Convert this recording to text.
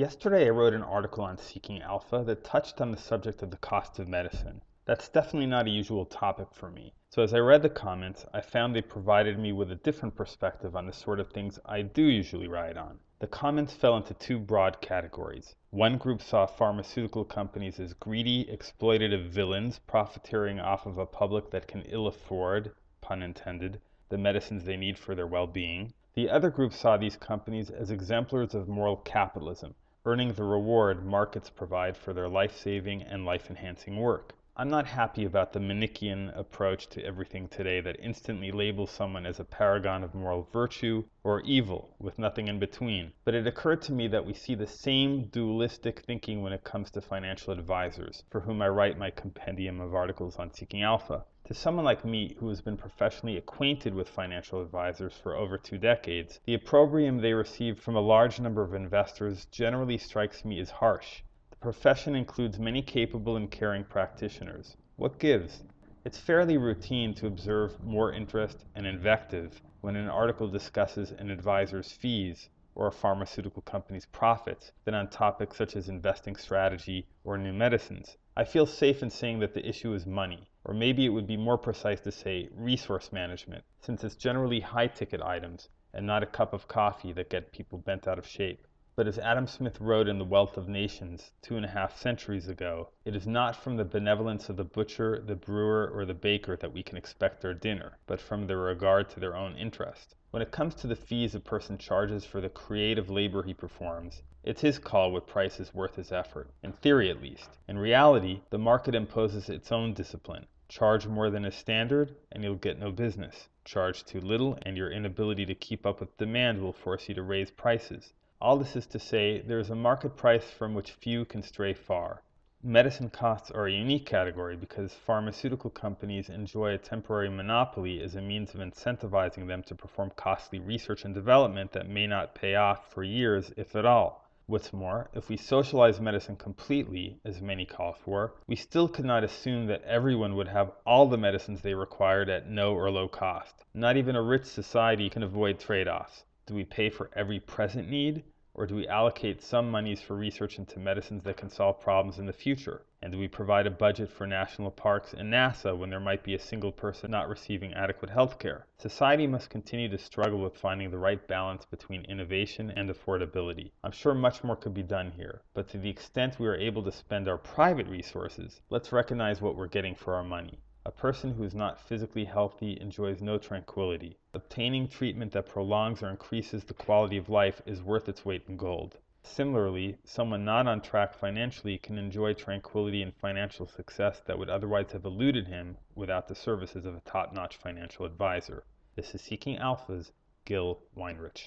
Yesterday I wrote an article on Seeking Alpha that touched on the subject of the cost of medicine. That's definitely not a usual topic for me. So as I read the comments, I found they provided me with a different perspective on the sort of things I do usually write on. The comments fell into two broad categories. One group saw pharmaceutical companies as greedy, exploitative villains profiteering off of a public that can ill afford, pun intended, the medicines they need for their well-being. The other group saw these companies as exemplars of moral capitalism, earning the reward markets provide for their life-saving and life-enhancing work. I'm not happy about the Manichean approach to everything today that instantly labels someone as a paragon of moral virtue or evil, with nothing in between. But it occurred to me that we see the same dualistic thinking when it comes to financial advisors, for whom I write my compendium of articles on Seeking Alpha. To someone like me, who has been professionally acquainted with financial advisors for over two decades, the opprobrium they receive from a large number of investors generally strikes me as harsh. The profession includes many capable and caring practitioners. What gives? It's fairly routine to observe more interest and invective when an article discusses an advisor's fees or a pharmaceutical company's profits than on topics such as investing strategy or new medicines. I feel safe in saying that the issue is money, or maybe it would be more precise to say resource management, since it's generally high ticket items and not a cup of coffee that get people bent out of shape. But as Adam Smith wrote in The Wealth of Nations two and a half centuries ago, it is not from the benevolence of the butcher, the brewer, or the baker that we can expect their dinner, but from their regard to their own interest. When it comes to the fees a person charges for the creative labor he performs, it's his call what price is worth his effort, in theory at least. In reality, the market imposes its own discipline. Charge more than is standard, and you'll get no business. Charge too little, and your inability to keep up with demand will force you to raise prices. All this is to say, there is a market price from which few can stray far. Medicine costs are a unique category because pharmaceutical companies enjoy a temporary monopoly as a means of incentivizing them to perform costly research and development that may not pay off for years, if at all. What's more, if we socialize medicine completely, as many call for, we still could not assume that everyone would have all the medicines they required at no or low cost. Not even a rich society can avoid trade-offs. Do we pay for every present need? Or do we allocate some monies for research into medicines that can solve problems in the future? And do we provide a budget for national parks and NASA when there might be a single person not receiving adequate health care? Society must continue to struggle with finding the right balance between innovation and affordability. I'm sure much more could be done here, but to the extent we are able to spend our private resources, let's recognize what we're getting for our money. A person who is not physically healthy enjoys no tranquility. Obtaining treatment that prolongs or increases the quality of life is worth its weight in gold. Similarly, someone not on track financially can enjoy tranquility and financial success that would otherwise have eluded him without the services of a top-notch financial advisor. This is Seeking Alpha's Gil Weinrich.